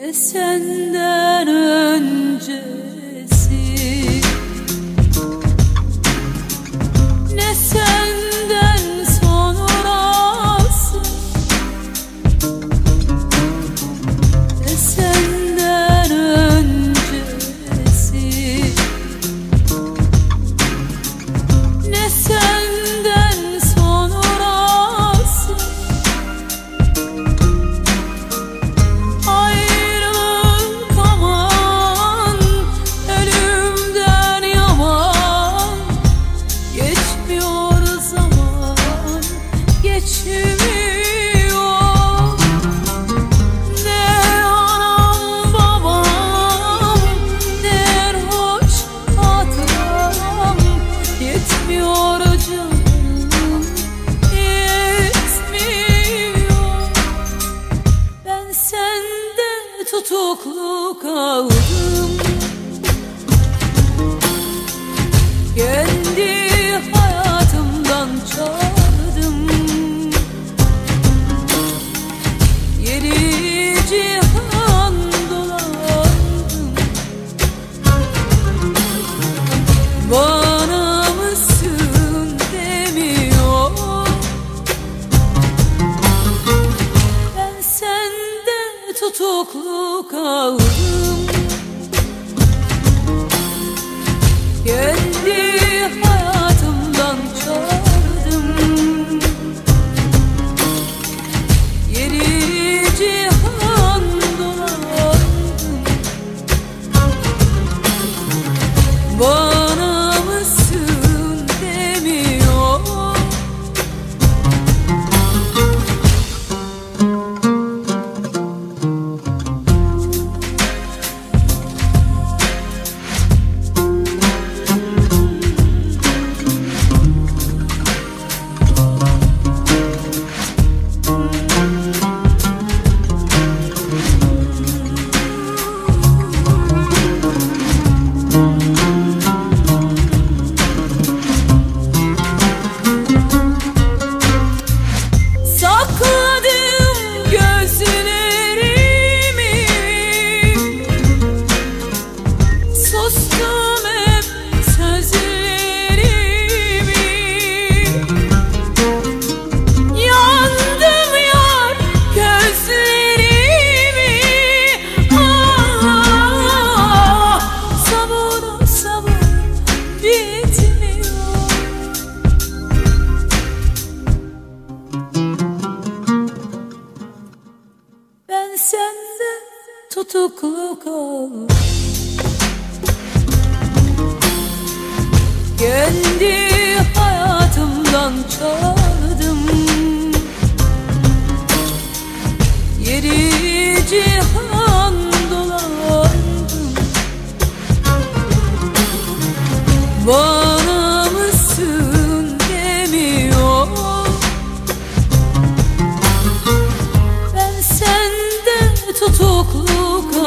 Ve senden önce tutuklu kaldım Kendi hayatımdan çok Oh. tutuklu kal Kendi hayatımdan çaldım Yeri cihan dolandım Var